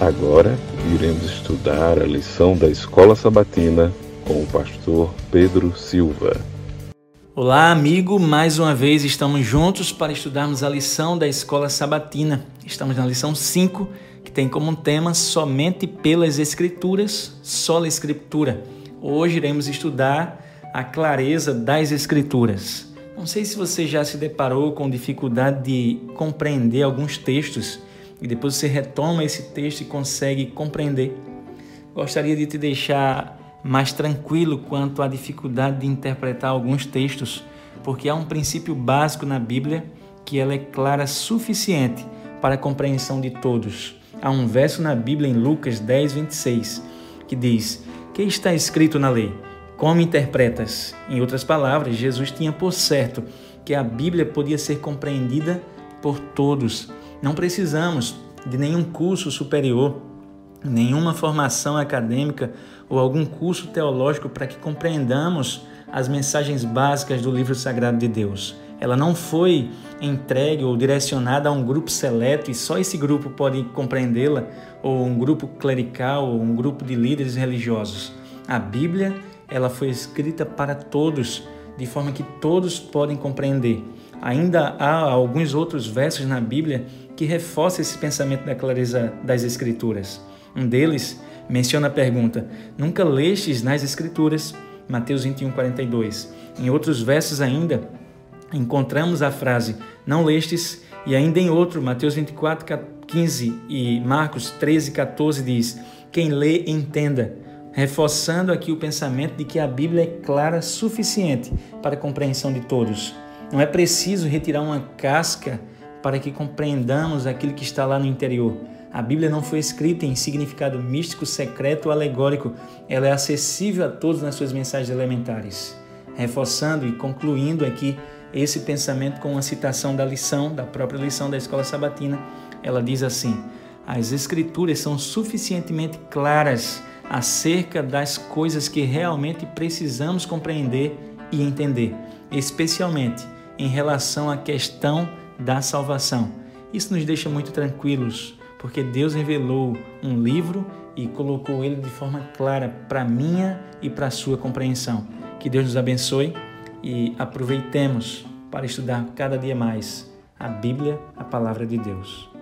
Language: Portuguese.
Agora iremos estudar a lição da Escola Sabatina com o pastor Pedro Silva. Olá, amigo. Mais uma vez estamos juntos para estudarmos a lição da Escola Sabatina. Estamos na lição 5, que tem como tema Somente pelas Escrituras, sola Escritura. Hoje iremos estudar a clareza das Escrituras. Não sei se você já se deparou com dificuldade de compreender alguns textos e depois você retoma esse texto e consegue compreender. Gostaria de te deixar mais tranquilo quanto à dificuldade de interpretar alguns textos, porque há um princípio básico na Bíblia que ela é clara suficiente para a compreensão de todos. Há um verso na Bíblia em Lucas 10, 26, que diz: Que está escrito na lei? Como interpretas? Em outras palavras, Jesus tinha por certo que a Bíblia podia ser compreendida por todos. Não precisamos de nenhum curso superior, nenhuma formação acadêmica ou algum curso teológico para que compreendamos as mensagens básicas do livro sagrado de Deus. Ela não foi entregue ou direcionada a um grupo seleto e só esse grupo pode compreendê-la, ou um grupo clerical, ou um grupo de líderes religiosos. A Bíblia, ela foi escrita para todos, de forma que todos podem compreender. Ainda há alguns outros versos na Bíblia que reforçam esse pensamento da clareza das Escrituras. Um deles menciona a pergunta: Nunca lestes nas Escrituras? Mateus 21, 42. Em outros versos ainda, encontramos a frase: Não lestes? E ainda em outro, Mateus 24, 15 e Marcos 13, 14 diz: Quem lê, entenda. Reforçando aqui o pensamento de que a Bíblia é clara suficiente para a compreensão de todos. Não é preciso retirar uma casca para que compreendamos aquilo que está lá no interior. A Bíblia não foi escrita em significado místico, secreto ou alegórico. Ela é acessível a todos nas suas mensagens elementares. Reforçando e concluindo aqui esse pensamento com uma citação da lição, da própria lição da escola sabatina, ela diz assim: As Escrituras são suficientemente claras acerca das coisas que realmente precisamos compreender e entender, especialmente em relação à questão da salvação. Isso nos deixa muito tranquilos, porque Deus revelou um livro e colocou ele de forma clara para minha e para sua compreensão. Que Deus nos abençoe e aproveitemos para estudar cada dia mais a Bíblia, a palavra de Deus.